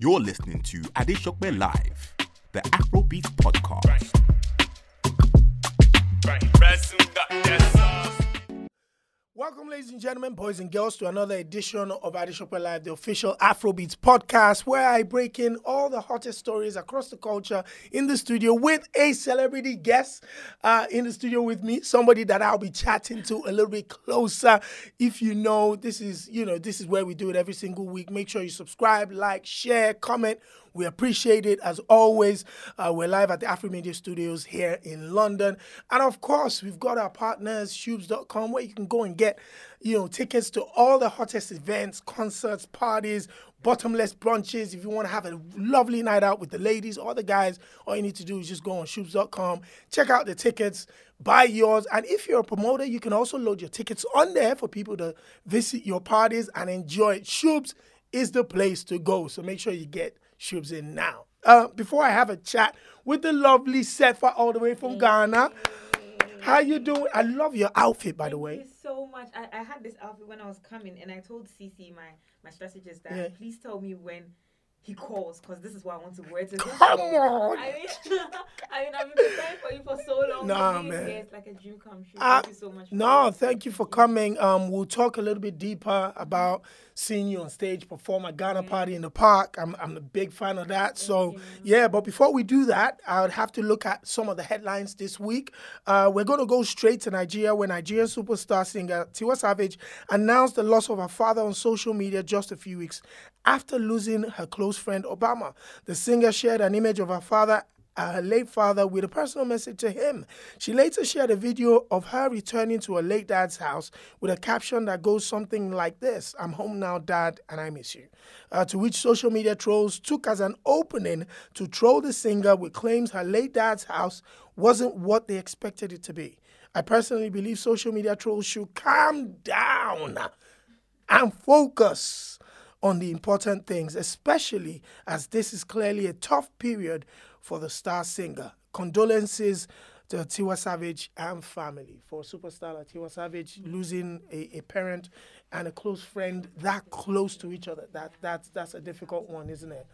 You're listening to Adesope Live, the Afrobeat podcast. Welcome, ladies and gentlemen, boys and girls, to another edition of Adesope Live, the official Afrobeats podcast, where I break in all the hottest stories across the culture in the studio with a celebrity guest uh, in the studio with me, somebody that I'll be chatting to a little bit closer. If you know, this is you know this is where we do it every single week. Make sure you subscribe, like, share, comment. We appreciate it as always. Uh, we're live at the Afro Media Studios here in London. And of course, we've got our partners, Shoobs.com, where you can go and get, you know, tickets to all the hottest events, concerts, parties, bottomless brunches. If you want to have a lovely night out with the ladies or the guys, all you need to do is just go on Shoobs.com, check out the tickets, buy yours. And if you're a promoter, you can also load your tickets on there for people to visit your parties and enjoy. Shoobs is the place to go. So make sure you get Shoobs in now. Uh, before I have a chat with the lovely Sefa all the way from Ghana. How you doing? I love your outfit, by the way. Thank you so much. I, I had this outfit when I was coming, and I told CC, my my strategist, that Yeah. please tell me when he calls, because this is what I want to wear. To Come on. I mean, I mean, I've been preparing for you for so long. Nah, man. yeah, it's like a dream come true. Uh, Thank you so much. for No, that. thank you for coming. Um, we'll talk a little bit deeper about seeing you on stage perform at Ghana Party in the Park. I'm, I'm a big fan of that. So, yeah, but before we do that, I would have to look at some of the headlines this week. Uh, we're going to go straight to Nigeria, where Nigerian superstar singer Tiwa Savage announced the loss of her father on social media just a few weeks after losing her close friend Obama. The singer shared an image of her father uh, her late father with a personal message to him. She later shared a video of her returning to her late dad's house with a caption that goes something like this I'm home now, dad, and I miss you. Uh, to which social media trolls took as an opening to troll the singer with claims her late dad's house wasn't what they expected it to be. I personally believe social media trolls should calm down and focus on the important things, especially as this is clearly a tough period for the star singer. Condolences to Tiwa Savage and family for superstar Tiwa Savage losing a, a parent and a close friend that close to each other. That that's that's a difficult one, isn't it?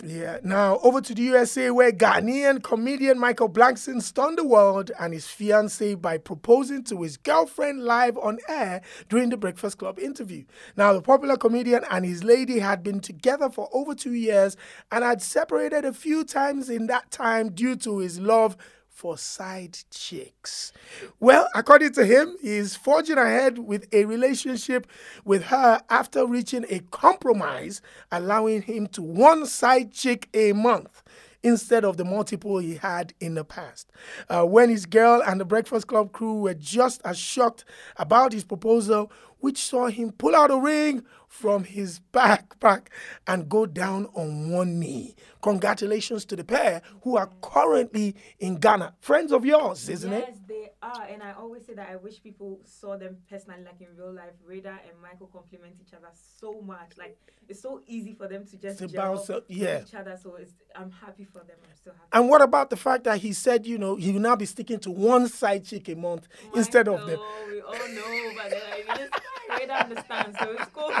Yeah. Now over to the USA where Ghanaian comedian Michael Blackson stunned the world and his fiancee by proposing to his girlfriend live on air during the Breakfast Club interview. Now the popular comedian and his lady had been together for over two years and had separated a few times in that time due to his love for side chicks. Well, according to him, he is forging ahead with a relationship with her after reaching a compromise, allowing him to one side chick a month instead of the multiple he had in the past. Uh, when his girl and the Breakfast Club crew were just as shocked about his proposal, which saw him pull out a ring from his backpack and go down on one knee. Congratulations to the pair who are currently in Ghana. Friends of yours, isn't yes, it? Yes, they are, and I always say that I wish people saw them personally, like in real life. Radar and Michael complement each other so much. Like it's so easy for them to just To bounce up- yeah. each other. So it's, I'm happy for them. I'm so happy. And what about the fact that he said, you know, he will now be sticking to one side chick a month instead of the. Michael, we all know, but then I just Radar understands, so it's cool.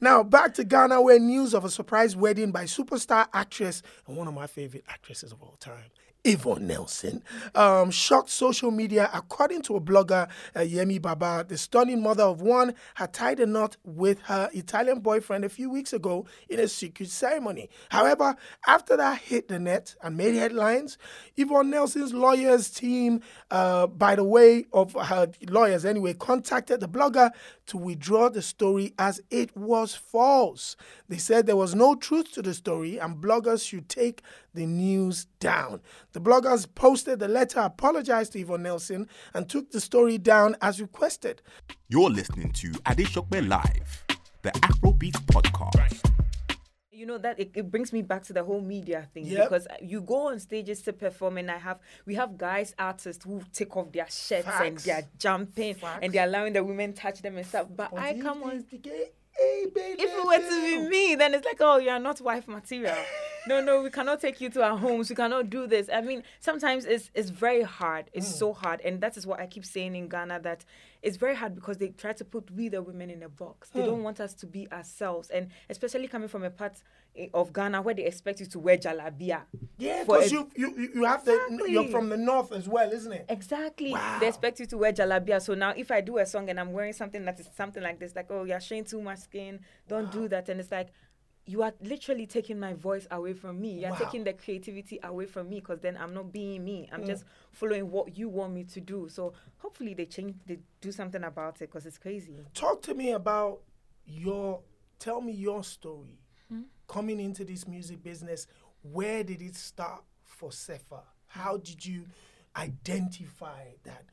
Now, back to Ghana, where news of a surprise wedding by superstar actress and one of my favorite actresses of all time, Yvonne Nelson, um, shocked social media. According to a blogger, uh, Yemi Baba, the stunning mother of one had tied a knot with her Italian boyfriend a few weeks ago in a secret ceremony. However, after that hit the net and made headlines, Yvonne Nelson's lawyers team, uh, by the way of her lawyers anyway, contacted the blogger to withdraw the story as it was false. They said there was no truth to the story and bloggers should take the news down. The bloggers posted the letter, apologized to Yvonne Nelson, and took the story down as requested. You're listening to Adesope Live, the Afrobeat podcast. You know that it, it brings me back to the whole media thing Yep. because you go on stages to perform and I have we have guys artists who take off their shirts and they're jumping Facts. and they're allowing the women touch them and stuff. But I come on hey, baby. if it were to be me, then it's like, oh, you're not wife material. no, no, we cannot take you to our homes. We cannot do this. I mean, sometimes it's it's very hard. It's so hard, and that is what I keep saying in Ghana that it's very hard because they try to put we the women in a box. They don't want us to be ourselves, and especially coming from a part eh, of Ghana where they expect you to wear jalabia. Yeah, because you, you you- have the you're from the north as well, isn't it? Exactly. Wow. They expect you to wear jalabia. So now, if I do a song and I'm wearing something that is something like this, like, oh, you're showing too much skin, don't do that. And it's like, you are literally taking my voice away from me. You're Wow. taking the creativity away from me because then I'm not being me. Mm. I'm just following what you want me to do. So hopefully they change, they do something about it because it's crazy. Talk to me about your. Tell me your story. Hmm? Coming into this music business, where did it start for Sefa? How did you identify that?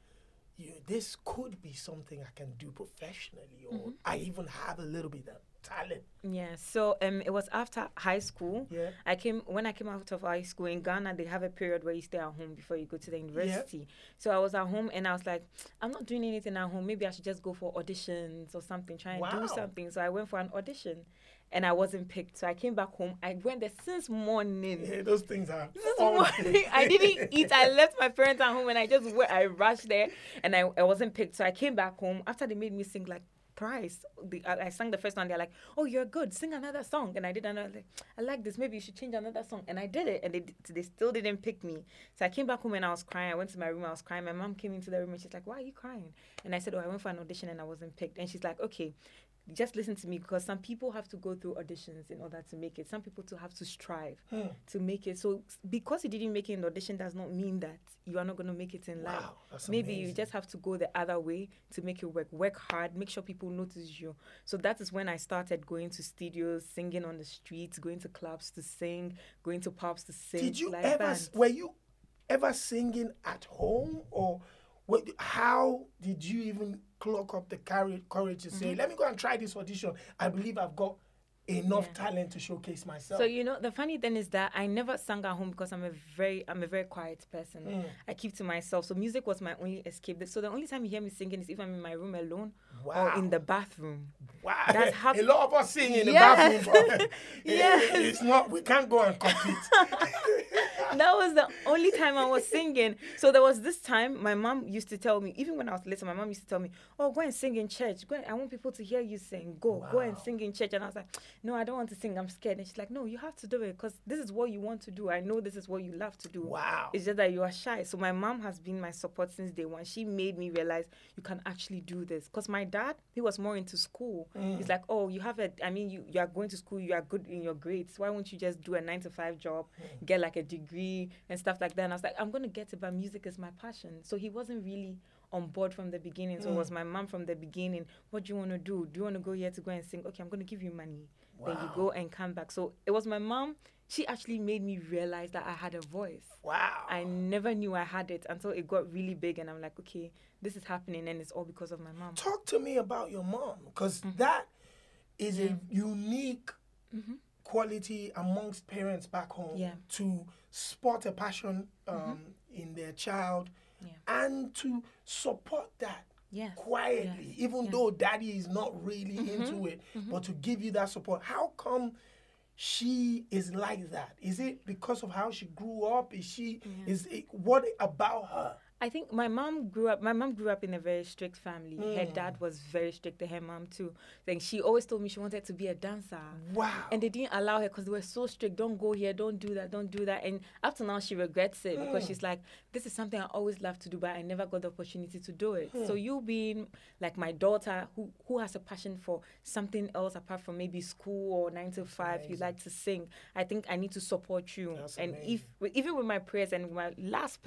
You, this could be something I can do professionally, or Mm-hmm. I even have a little bit of talent. Yeah, so um, it was after high school. Yeah. I came when I came out of high school in Ghana. They have a period where you stay at home before you go to the university. Yeah. So I was at home and I was like, I'm not doing anything at home. Maybe I should just go for auditions or something, try and Wow. do something. So I went for an audition, and I wasn't picked. So I came back home. I went there since morning. Yeah, those things are. All- morning, I didn't eat. I left my parents at home and I just went, I rushed there and I, I wasn't picked. So I came back home after they made me sing like thrice. The, I, I sang the first one. They're like, "Oh, you're good. Sing another song." And I did another. I like this. Maybe you should change another song. And I did it, and they they still didn't pick me. So I came back home and I was crying. I went to my room. I was crying. My mom came into the room and she's like, "Why are you crying?" And I said, "Oh, I went for an audition and I wasn't picked." And she's like, "Okay." Just listen to me because some people have to go through auditions in order to make it. Some people to have to strive hmm. to make it. So because you didn't make it in audition does not mean that you are not going to make it in life. Wow, that's Maybe you just have to go the other way to make it work. Work hard, make sure people notice you. So that is when I started going to studios, singing on the streets, going to clubs to sing, going to pubs to sing. Did you ever? Were you ever singing at home, or what, how did you even clock up the courage, courage to Mm-hmm. say, "Let me go and try this audition"? I believe I've got enough talent to showcase myself. So you know the funny thing is that I never sang at home because I'm a very I'm a very quiet person. Mm. I keep to myself. So music was my only escape. So the only time you hear me singing is if I'm in my room alone Wow. or in the bathroom. wow, that's how- a lot of us sing in the bathroom. but Yes. it's not. We can't go and compete. that was the only time I was singing. So there was this time my mom used to tell me, even when I was little, my mom used to tell me, "Oh, go and sing in church. Go and, I want people to hear you sing. Go, go and sing in church." And I was like, "No, I don't want to sing. I'm scared." And she's like, "No, you have to do it because this is what you want to do. I know this is what you love to do. Wow. It's just that you are shy." So my mom has been my support since day one. She made me realize you can actually do this. Because my dad, he was more into school. Mm. He's like, "Oh, you have a. I mean, you you are going to school. You are good in your grades. Why won't you just do a nine to five job, mm. get like a degree and stuff like that?" And I was like, "I'm gonna get it, but music is my passion." So he wasn't really on board from the beginning. So it was mm. my mom from the beginning. What do you want to do? Do you want to go here to go and sing? Okay, I'm gonna give you money. Then you go and come back. So it was my mom. She actually made me realize that I had a voice. wow. I never knew I had it until it got really big, and I'm like, okay, this is happening, and it's all because of my mom. Talk to me about your mom, because mm-hmm. that is a unique mm-hmm. quality amongst parents back home Yeah. to spot a passion mm-hmm. um, in their child Yeah. and to support that Quietly, even though daddy is not really mm-hmm. into it, mm-hmm. but to give you that support. How come? She is like that. Is it because of how she grew up? Is she is it what about her? I think my mom grew up. My mom grew up in a very strict family. Her dad was very strict, and her mom too. Then she always told me she wanted to be a dancer. Wow. And they didn't allow her because they were so strict. Don't go here. Don't do that. Don't do that. And up to now, she regrets it because she's like, "This is something I always loved to do, but I never got the opportunity to do it." So you being like my daughter, who who has a passion for something else apart from maybe school or nine to five, you like to sing. I think I need to support you. That's and if even with my prayers and my last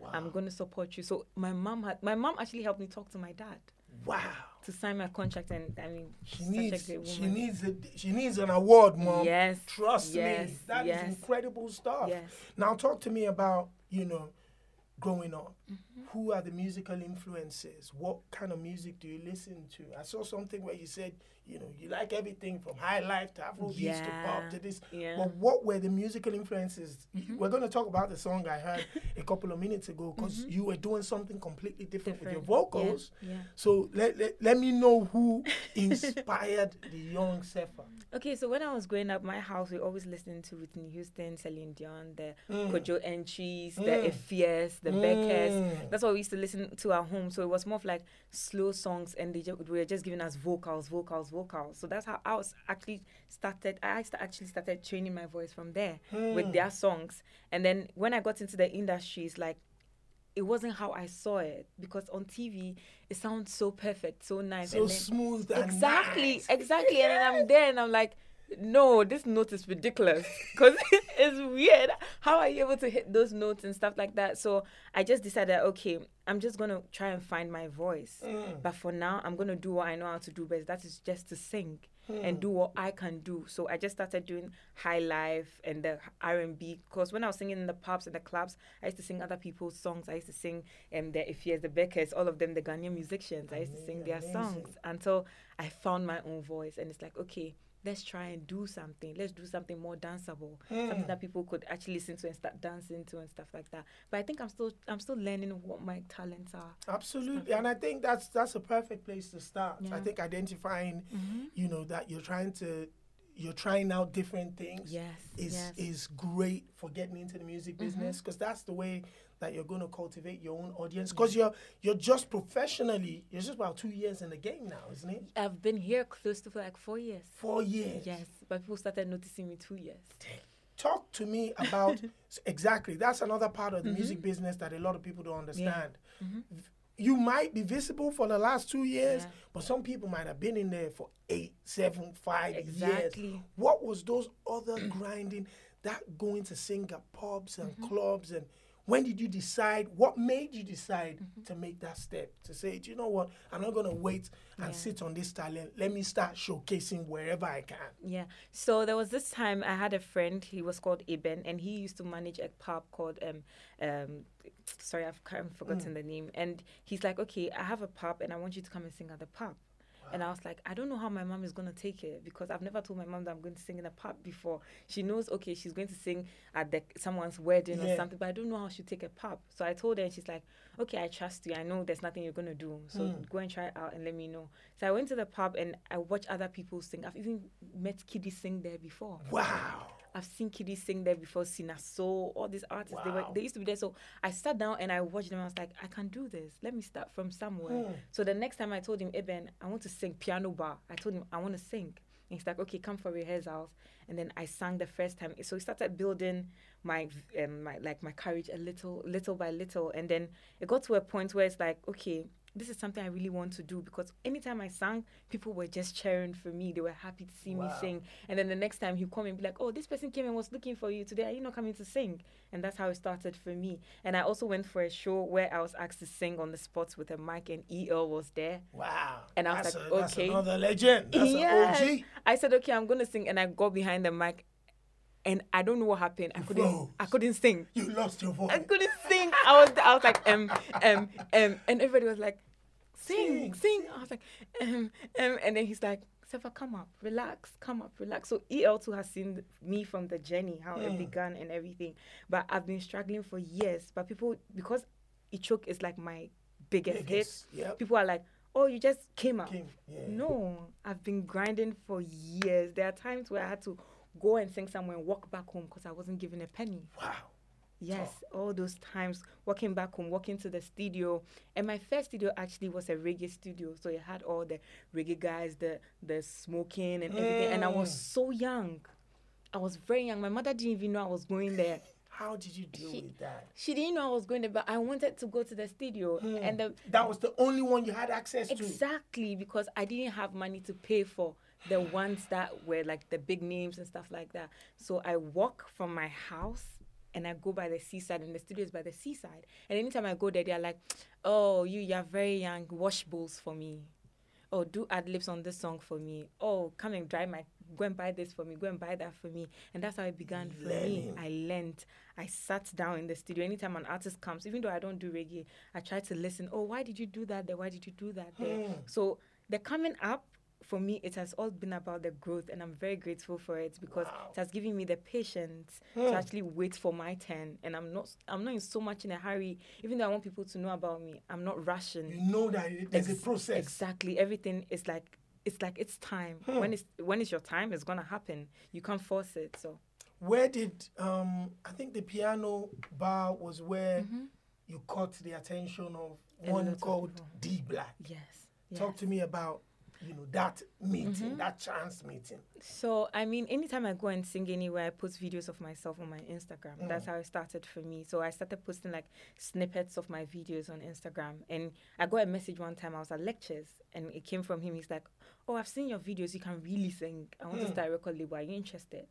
pesewa, I'm going to support you. So my mom had my mom actually helped me talk to my dad Wow. to sign my contract, and I mean, She needs she needs a, she needs an award, mom. Yes, Trust yes, me. that is yes. incredible stuff. Yes. Now talk to me about, you know, growing up. Mm-hmm. Who are the musical influences? What kind of music do you listen to? I saw something where you said, you know, you like everything from high life to Afrobeats to pop to this. yeah. But what were the musical influences? You- We're going to talk about the song I heard a couple of minutes ago because you were doing something completely different, with your Different, yeah, vocals. yeah. So let, let, let me know who inspired the young Sefa. Okay, so when I was growing up, my house we always listened to Whitney Houston, Celine Dion, the Mm. Kojo Antwis, the Mm. The Mm. Beccas. That's what we used to listen to at home. So it was more of like slow songs, and they ju- were just giving us vocals, vocals, vocals. So that's how I was actually started. I actually started training my voice from there with Mm. their songs. And then when I got into the industry, it's like it wasn't how I saw it because on TV it sounds so perfect, so nice, So and then smooth and exactly nice. exactly and then i'm there and i'm like no this note is ridiculous. Because it's weird. How are you able to hit those notes and stuff like that? So i just decided okay i'm just gonna try and find my voice. Mm. but for now i'm gonna do what i know how to do best. That is just to sing Hmm. and do what i can do. So i just started doing high life and the r&b because when i was singing in the pubs and the clubs i used to sing other people's songs. I used to sing um, the Ifies, the Beccas, all of them the ghanaian musicians. I used to sing their songs until I found my own voice. And it's like, okay, let's try and do something. Let's do something more danceable, hmm. something that people could actually listen to and start dancing to and stuff like that. But I think I'm still I'm still learning what my talents are. Absolutely, and I think that's that's a perfect place to start. I think identifying, mm-hmm. you know, that you're trying to, you're trying out different things. Yes, is yes. is great for getting into the music mm-hmm. business because that's the way that you're going to cultivate your own audience. Because you're you're just professionally, you're just about two years in the game now, isn't it? I've been here close to for like four years. Four years. Yes, but people started noticing me two years. Talk to me about exactly. That's another part of the mm-hmm. music business that a lot of people don't understand. Mm-hmm. V- You might be visible for the last two years, Yeah. but some people might have been in there for eight, seven, five years. Exactly. What was those other grinding, that going to sing at pubs and Mm-hmm. clubs and when did you decide? What made you decide Mm-hmm. to make that step to say, do you know what? I'm not gonna wait and Yeah. sit on this talent. Let me start showcasing wherever I can. Yeah. So there was this time I had a friend. He was called Eben, and he used to manage a pub called um um. Sorry, I've kind of forgotten the name. And he's like, okay, I have a pub, and I want you to come and sing at the pub. And I was like, I don't know how my mom is gonna take it because I've never told my mom that I'm going to sing in a pub before. She knows, okay, she's going to sing at the someone's wedding Yeah. or something, but I don't know how she'll take a pub. So I told her, and she's like, okay, I trust you. I know there's nothing you're gonna do, so hmm. go and try it out and let me know. So I went to the pub and I watched other people sing. I've even met kiddies sing there before. Wow. I've seen kiddies sing there before, Cina Soul, all these artists. They were they used to be there. So I sat down and I watched them. I was like, I can do this. Let me start from somewhere. So the next time I told him, Eben, I want to sing piano bar. I told him I want to sing. And he's like, okay, come for rehearsals. And then I sang the first time. So he started building my um, my like my courage a little, little by little. And then it got to a point where it's like, okay, this is something I really want to do because anytime I sang, people were just cheering for me. They were happy to see me sing. And then the next time he'd come and be like, Oh, this person came and was looking for you today. Are you not coming to sing? And that's how it started for me. And I also went for a show where I was asked to sing on the spot with a mic and EL was there. Wow. And I was that's like, a, that's okay. another legend. That's Yes. an OG. I said, Okay, I'm gonna sing and I got behind the mic and I don't know what happened. I couldn't. I couldn't sing. You lost your voice. I couldn't sing. I was I was like um um um and everybody was like, sing, Sing, sing. I was like um um and then he's like, Sefa, come up, relax, come up, relax. So EL too has seen me from the journey, how Hmm. it began and everything. But I've been struggling for years. But people because E-choke is like my biggest, hit. Biggest, yep. People are like, oh, you just came out. Came, yeah. No, I've been grinding for years. There are times where I had to go and sing somewhere and walk back home because I wasn't given a penny. Wow. Yes, all those times walking back home, walking to the studio. And my first studio actually was a reggae studio. So it had all the reggae guys, the the smoking and everything. And I was mm. so young. I was very young. My mother didn't even know I was going there. How did you deal with that? She didn't know I was going there, but I wanted to go to the studio. Hmm. And the That was the only one you had access to. Exactly, because I didn't have money to pay for the ones that were like the big names and stuff like that. So I walk from my house and I go by the seaside, and the studio is by the seaside. And anytime I go there, they're like, "Oh, you, you're very young. Wash bowls for me. Oh, do ad libs on this song for me. Oh, come and dry my go and buy this for me, go and buy that for me. And that's how it began for me. I learned. I sat down in the studio. Anytime an artist comes, even though I don't do reggae, I try to listen. Oh, why did you do that there? Why did you do that there? Hmm. So the coming up for me, it has all been about the growth, and I'm very grateful for it because it has given me the patience Hmm. to actually wait for my turn. And I'm not, I'm not in so much in a hurry. Even though I want people to know about me, I'm not rushing. You know that there's a process. Exactly. Everything is like it's like it's time. Hmm. When it's when it's your time, it's gonna happen. You can't force it. So Where did um I think the piano bar was where you caught the attention of Mm-hmm. One called. D Black. yes. Talk yes. to me about you know that meeting, Mm-hmm. that chance meeting. So I mean, anytime I go and sing anywhere, I post videos of myself on my Instagram. That's how it started for me. So I started posting like snippets of my videos on Instagram, and I got a message one time. I was at lectures, and it came from him. He's like, "Oh, I've seen your videos. You can really sing. I want to start a record label. Are you interested?"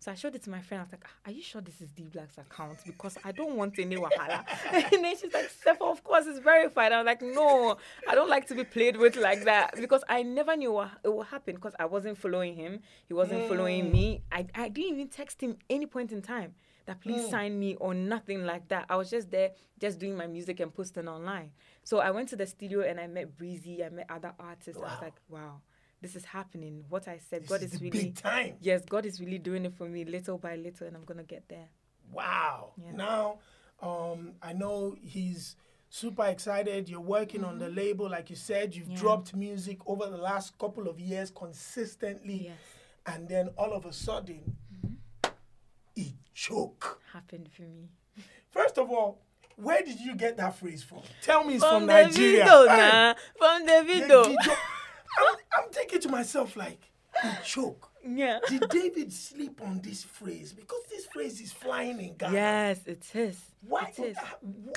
So I showed it to my friend. I was like, "Ah, "Are you sure this is D Black's account? Because I don't want any wahala." and then she's like, "Steph, of course it's verified." I was like, "No, I don't like to be played with like that because I never knew what it would happen because I wasn't following him. He wasn't following me. I, I didn't even text him any point in time that please sign me or nothing like that. I was just there, just doing my music and posting online. So I went to the studio and I met Breezy. I met other artists. I was like, "Wow." This is happening. What I said, This God is is really big time. Yes, God is really doing it for me little by little, and I'm gonna get there. Wow. Yeah. Now, um, I know he's super excited. You're working on the Mm-hmm. label, like you said. You've dropped music over the last couple of years consistently, Yes. and then all of a sudden, Mm-hmm. it choke. Happened for me. First of all, where did you get that phrase from? Tell me it's from, From Nigeria. Hey, nah. From the Davido. I'm, I'm thinking to myself like, choke. Yeah. Did David sleep on this phrase? Because this phrase is flying in Ghana. Yes, it is. Why? It is.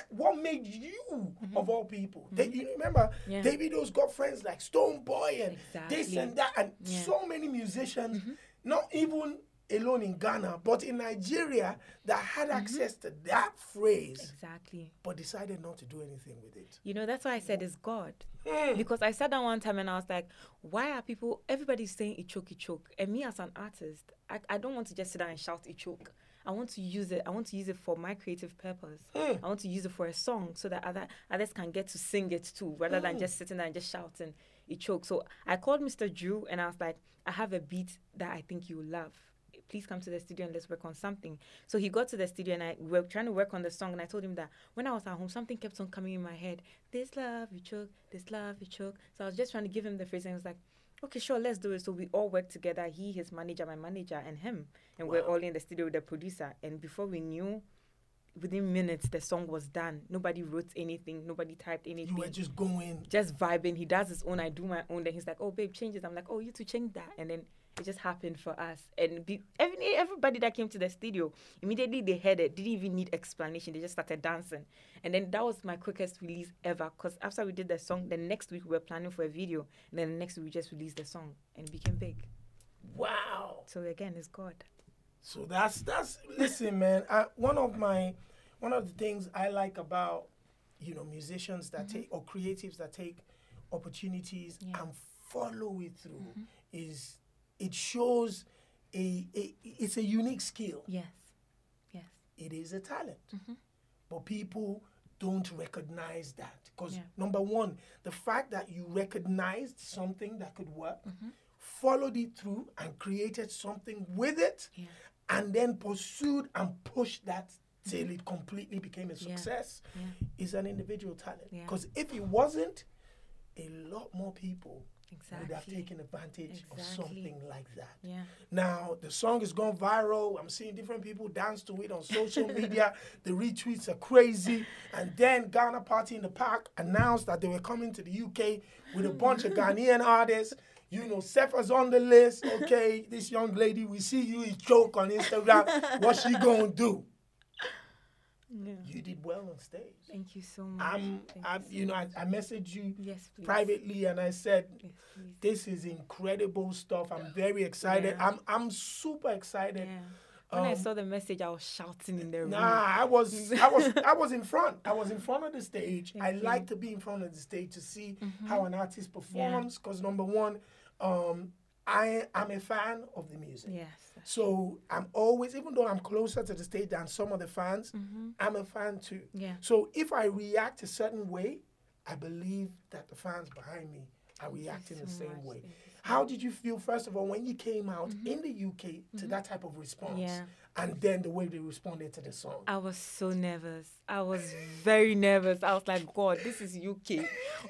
What made you mm-hmm. of all people? They, mm-hmm. you remember, Yeah. Davido's got friends like Stonebwoy and this and that, and Yeah. so many musicians, mm-hmm. not even alone in Ghana, but in Nigeria, that had access to that phrase, Exactly. but decided not to do anything with it. You know, that's why I said it's God. Hmm. Because I sat down one time and I was like, why are people, everybody's saying E-choke, E-choke. And me as an artist, I, I don't want to just sit down and shout E-choke. I want to use it. I want to use it for my creative purpose. Hmm. I want to use it for a song so that other others can get to sing it too, rather Hmm. than just sitting there and just shouting E-choke. So I called Mr. Drew and I was like, I have a beat that I think you love. Please come to the studio and let's work on something. So he got to the studio and I we were trying to work on the song and I told him that when I was at home, something kept on coming in my head. This love you choke, this love you choke. So I was just trying to give him the phrase and he was like, Okay, sure, let's do it. So we all worked together, he, his manager, my manager, and him. And we're all in the studio with the producer. And before we knew, within minutes the song was done. Nobody wrote anything, nobody typed anything You were just going. just vibing. He does his own, I do my own. Then he's like, "Oh, babe, change it." I'm like, "Oh, you to change that," and then it just happened for us. And be, every, everybody that came to the studio immediately they heard it, didn't even need explanation. They just started dancing, and then that was my quickest release ever. Cause after we did the song, the next week we were planning for a video, and then the next week we just released the song, and it became big. Wow. So again, it's God. So that's that's listen, man. I, one of my one of the things I like about you know musicians that mm-hmm. take or creatives that take opportunities and follow it through mm-hmm. is it shows a, a it's a unique skill. Yes, yes, It is a talent, mm-hmm. but people don't recognize that because Yeah. number one, the fact that you recognized something that could work, mm-hmm. followed it through, and created something with it, Yeah. and then pursued and pushed that till mm-hmm. it completely became a success, Yeah. is an individual talent. Because if it wasn't, a lot more people would have taken advantage of something like that. yeah. Now the song has gone viral. I'm seeing different people dance to it on social media. The retweets are crazy. And then Ghana Party in the Park announced that they were coming to the UK with a hmm. bunch of Ghanaian artists. You know, Sefa's on the list. Okay, this young lady, we see you is joke on Instagram. What's she gonna do? Yeah. You did well on stage. Thank you so much. I'm, I'm, so you know, I, much. I messaged you Yes, privately and I said, Yes, this is incredible stuff. I'm very excited. Yeah. I'm, I'm super excited. Yeah. When I Um, saw the message, I was shouting in the room. Nah, I was I was I was in front. I was in front of the stage. I Thank like to be in front of the stage to see how an artist performs. Because number one, um, I am a fan of the music. Yes. So I'm always, even though I'm closer to the stage than some of the fans, I'm a fan too. Mm-hmm. Yeah. So if I react a certain way, I believe that the fans behind me are reacting the same way. How did you feel first of all when you came out in the UK to that type of response, Mm-hmm. Yeah. and then the way they responded to the song? I was so nervous. I was very nervous. I was like, God, this is UK.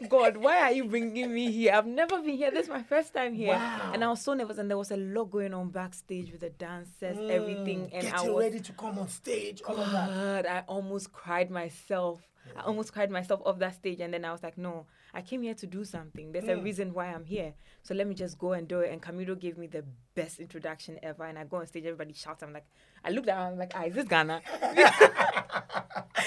God, why are you bringing me here? I've never been here. This is my first time here. Wow. And I was so nervous. And there was a lot going on backstage with the dancers, everything. And I Mm, was ready to come on stage, all of that. God, I almost cried myself. I almost cried myself off that stage, and then I was like, no, I came here to do something. There's a reason why I'm here. So let me just go and do it. And Camilo gave me the best introduction ever. And I go on stage, everybody shouts. I'm like, I looked around, I'm like, ah, is this Ghana?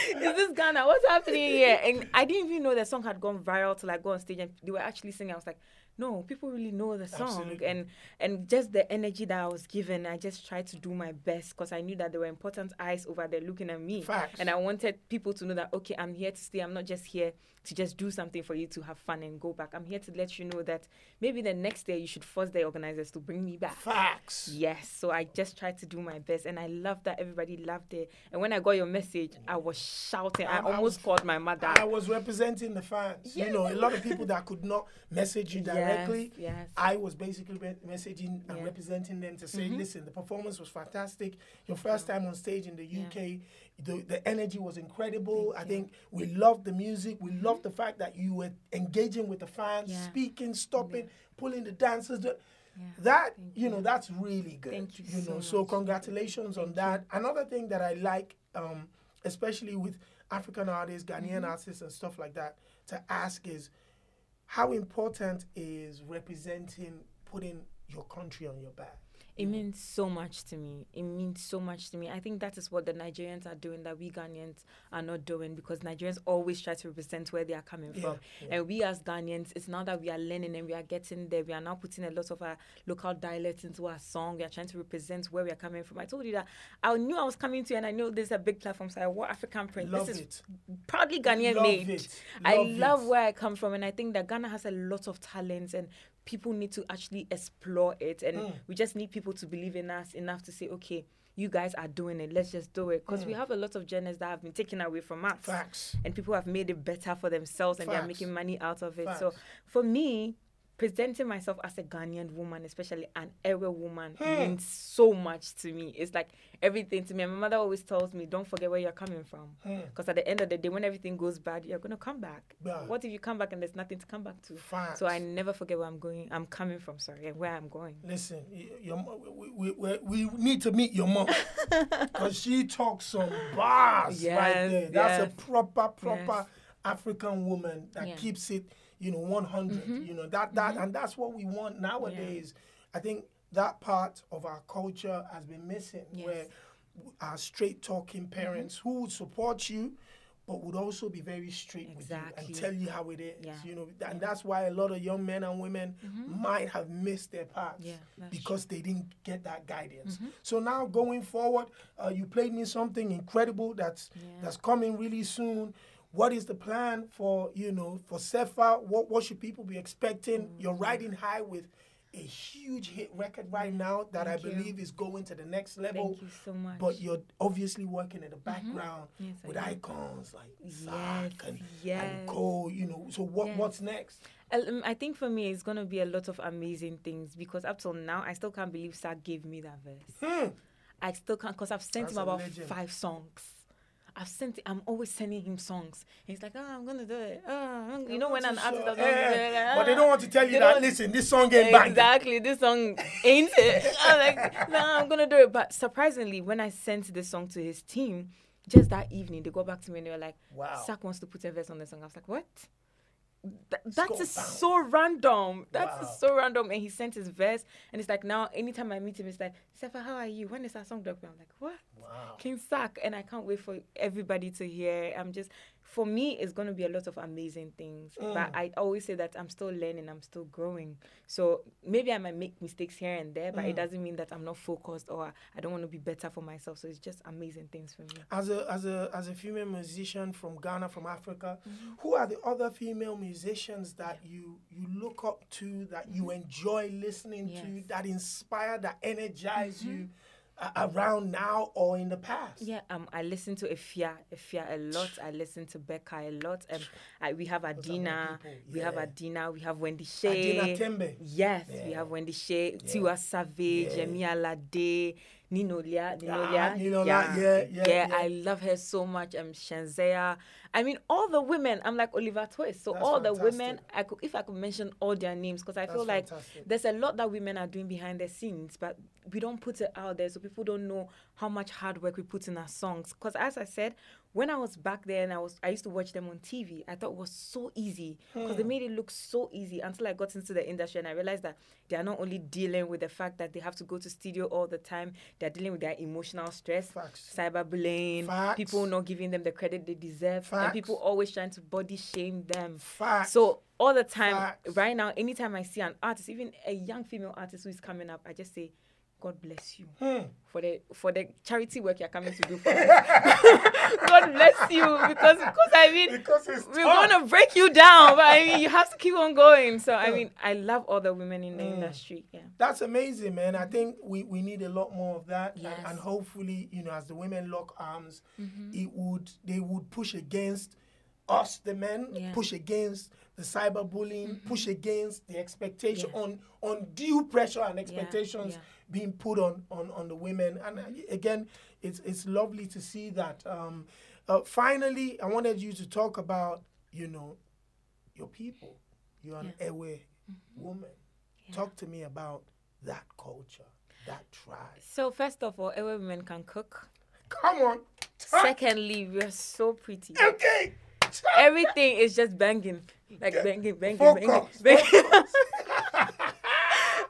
is this Ghana? What's happening here? And I didn't even know the song had gone viral till I go on stage and they were actually singing. I was like, no, people really know the song. Absolutely. And and just the energy that I was given, I just tried to do my best because I knew that there were important eyes over there looking at me. Facts. And I wanted people to know that okay, I'm here to stay. I'm not just here to just do something for you to have fun and go back. I'm here to let you know that maybe the next day you should force the organizers to bring me back. Facts. Yes, so I just tried to do my best, and I love that everybody loved it. And when I got your message, I was shouting. I, I- I almost was- called my mother. I was representing the fans. You know, a lot of people that could not message you directly. Yes. I was basically messaging and Yeah. Mm-hmm. representing them to say, listen, the performance was fantastic. Your first time on stage in the UK, the, the energy was incredible. I think we loved the music. We loved the fact that you were engaging with the fans, Yeah. speaking, stopping, pulling the dancers. That you know, that's really good. Thank you know, so so much. congratulations on that. Another thing that I like, um, especially with African artists, Ghanaian Mm-hmm. artists, and stuff like that, to ask is how important is representing, putting your country on your back? It means so much to me. It means so much to me. I think that is what the Nigerians are doing that we Ghanaians are not doing because Nigerians always try to represent where they are coming Yeah, from. And we as Ghanaians, it's now that we are learning and we are getting there. We are now putting a lot of our local dialects into our song. We are trying to represent where we are coming from. I told you that I knew I was coming to you and I know this is a big platform. So I wore African print. Love this is it. proudly Ghanaian Love made. it. I Love love it. where I come from, and I think that Ghana has a lot of talents, and people need to actually explore it. And Mm. we just need people to believe in us enough to say, okay, you guys are doing it. Let's just do it. Because we have a lot of genres that have been taken away from us. Mm. Facts. And people have made it better for themselves, and they're making money out of it. So for me, presenting myself as a Ghanaian woman, especially an Ewe woman, Hmm. means so much to me. It's like everything to me. And my mother always tells me, don't forget where you're coming from. Hmm. Because at the end of the day, when everything goes bad, you're going to come back. Yeah. What if you come back and there's nothing to come back to? So I never forget where I'm going. I'm coming from, sorry, and where I'm going. Listen, your, we, we, we, we need to meet your mom because she talks some bars right there. That's yes. a proper, proper Yes. African woman that Yeah. Keeps it, you know, 100. You know that that, and that's what we want nowadays. I think that part of our culture has been missing, Yes. Mm-hmm. where our straight talking parents who would support you. But would also be very straight with you and tell you how it is, Yeah. you know, and that's why a lot of young men and women might have missed their paths Yeah, because they didn't get that guidance. So now going forward, uh, you played me something incredible that's that's coming really soon. What is the plan for you know for Sefa? What what should people be expecting? Mm-hmm. You're riding high with a huge hit record right now that I you. believe is going to the next level. Thank you so much. But you're obviously working in the mm-hmm. background Yes, with icons like Yes, Zach and, and yes. Cole, you know. So what Yes. what's next? Um, I think for me, it's going to be a lot of amazing things because up till now, I still can't believe Zach gave me that verse. Hmm. I still can't because I've sent That's him about legend. five songs. I've sent. I'm always sending him songs. He's like, "Oh, I'm gonna do it." Oh, you know when an artist doesn't, Eh, but they ah. don't want to tell you They that. don't- Listen, this song ain't banging. Exactly, this song ain't it? I'm like, no, I'm gonna do it. But surprisingly, when I sent the song to his team, just that evening, they got back to me and they were like, Wow. Zach wants to put a verse on the song." I was like, "What?" Th- that Scott is Bound. so random. That's Wow. so random. And he sent his verse, and it's like now, anytime I meet him, it's like, Sefa, how are you? When is that song dropping? I'm like, what? Wow. King Sark, and I can't wait for everybody to hear. I'm just for me, it's going to be a lot of amazing things. But Mm. I always say that I'm still learning, I'm still growing. So maybe I might make mistakes here and there, but Mm. it doesn't mean that I'm not focused or I don't want to be better for myself. So it's just amazing things for me. As a as a as a female musician from Ghana, from Africa, Mm-hmm. who are the other female musicians that you you look up to, that you enjoy listening to, Mm-hmm. Yes. Mm-hmm. that inspire, that energize you uh, around now or in the past? Yeah, um, I listen to Efya, Efya a lot. I listen to Becca a lot. Um, I, we have Adina, people, we have yeah. Adina, we have Wendy Shay. Adina Thembi. Yes, we have Wendy Shay, Tiwa Savage, Yeah. Alade, Niniola, Nino Ah, Lia. Niniola, yeah, yeah, yeah. I love her so much. Um, Shenseea. I mean, all the women. I'm like Oliver Twist. So That's all the women. I could, if I could mention all their names, because I feel like fantastic. there's a lot that women are doing behind the scenes, but we don't put it out there, so people don't know how much hard work we put in our songs. Because as I said, when I was back there and I was, I used to watch them on TV. I thought it was so easy because they Hmm. made it look so easy until I got into the industry and I realized that they are not only dealing with the fact that they have to go to studio all the time, they're dealing with their emotional stress, cyberbullying, people not giving them the credit they deserve, and people always trying to body shame them. Facts. So all the time, Facts. right now, anytime I see an artist, even a young female artist who is coming up, I just say, God bless you Hmm. for the for the charity work you're coming to do for us. God bless you because because I mean Because we're tough. gonna break you down, but I mean you have to keep on going. So I mean I love all the women in the Mm. industry. Yeah. That's amazing, man. I think we, we need a lot more of that, and, Yes. and hopefully, you know, as the women lock arms, Mm-hmm. it would they would push against us, the men, Yeah. Push against the cyberbullying, push against the expectation Yeah. on on due pressure and expectations yeah. being put on, on on the women. And uh, again, it's it's lovely to see that. Um, uh, finally, I wanted you to talk about, you know, your people. You're an Yeah. Ewe woman. Talk to me about that culture, that tribe. So first of all, every women can cook. Come on. Talk- Secondly, we are so pretty. Okay. Everything is just banging, like banging, banging, Focus, banging. banging.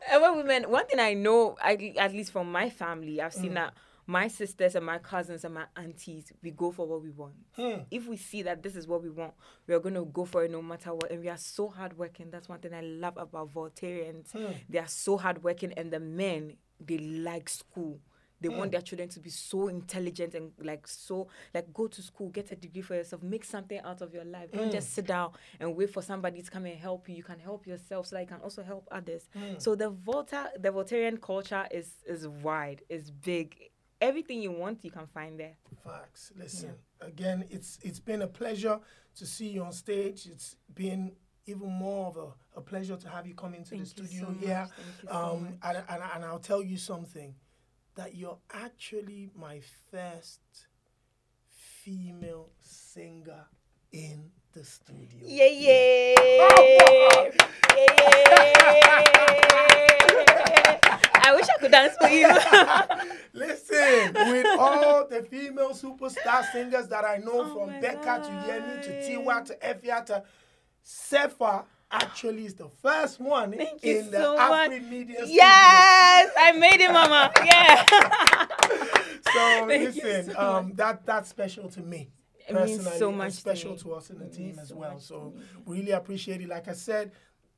Every women. One thing I know, I, at least from my family, I've Mm. seen that my sisters and my cousins and my aunties, we go for what we want. Hmm. If we see that this is what we want, we are going to go for it no matter what. And we are so hardworking. That's one thing I love about Voltarians. Hmm. They are so hardworking, and the men they like school. They Hmm. want their children to be so intelligent and like so like go to school, get a degree for yourself, make something out of your life. Don't Hmm. just sit down and wait for somebody to come and help you. You can help yourself so that you can also help others. Hmm. So the Volta the Voltarian culture is is wide, is big. Everything you want, you can find there. Facts. Listen, again, it's it's been a pleasure to see you on stage. It's been even more of a, a pleasure to have you come into the Thank you studio so here. Thank you so um, much. and, and, and I'll tell you something that you're actually my first female singer in the studio. Yeah, yeah. yeah. I wish I could dance for you. Listen, with all the female superstar singers that I know Oh from Becca to Yemi to Tiwa to Efya to Sefa actually is the first one Thank you in the so much. Afri Media yes, I made it, Mama. Yeah. So Thank listen, so um, that that's special to me. It means Personally, so much to special me. to, us in the team as so well. So really appreciate it. Like I said,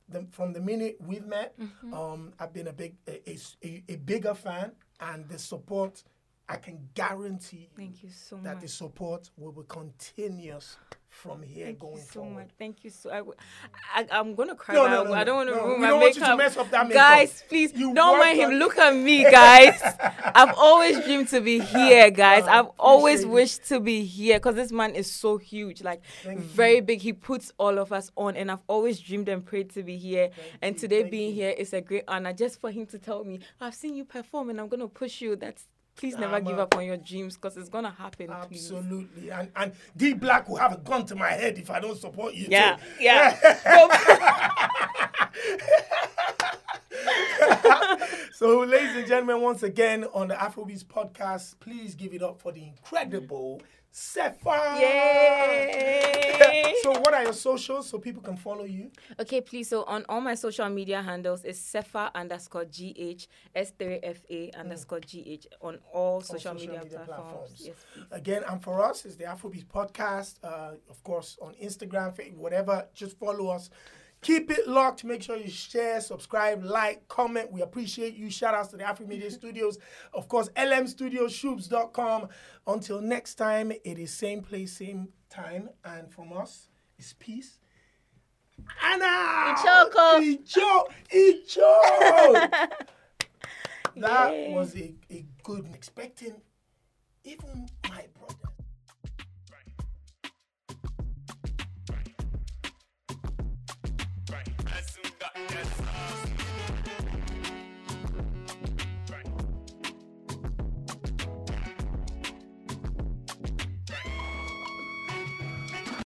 the, from the minute we've met, Mm-hmm. um, I've been a big a, a- a bigger fan, and the support I can guarantee you Thank you so that much. the support will be continuous from here going forward. Thank going you so forward. much. Thank you so. I, I, am gonna cry. No, but no, I- no, I don't want to no. ruin my don't want you makeup. to mess up that makeup. Guys, please You don't mind him. Look at me, guys. I've always dreamed to be here, guys. I've always wished to be here because this man is so huge, like Thank very big. He puts all of us on, and I've always dreamed and prayed to be here. and you, today thank being you. here is a great honor. Just for him to tell me, I've seen you perform, and I'm gonna push you. That's please never Ah, give man. up on your dreams because it's gonna happen. Please. Absolutely, and and D Black will have a gun to my head if I don't support you. Yeah, too. yeah. So, ladies and gentlemen, once again on the Afrobeats podcast, please give it up for the incredible Sefa. Yay! so, what are your socials so people can follow you? Okay, please. So on all my social media handles is Sefa underscore GH S3FA underscore GH on all social, social media, media platforms. platforms. Yes, please. Again, and for us, it's the Afrobeats podcast. Uh, of course, on Instagram, whatever. Just follow us. Keep it locked. Make sure you share, subscribe, like, comment. We appreciate you. Shout outs to the Afro Media Studios. Of course, LM Studios, lmstudioshoobs.com. Until next time, it is same place, same time. And from us, it's peace. Anna! Ichoko. Icho! Icho! that Yay. was a, a good expecting even my brother. That's us.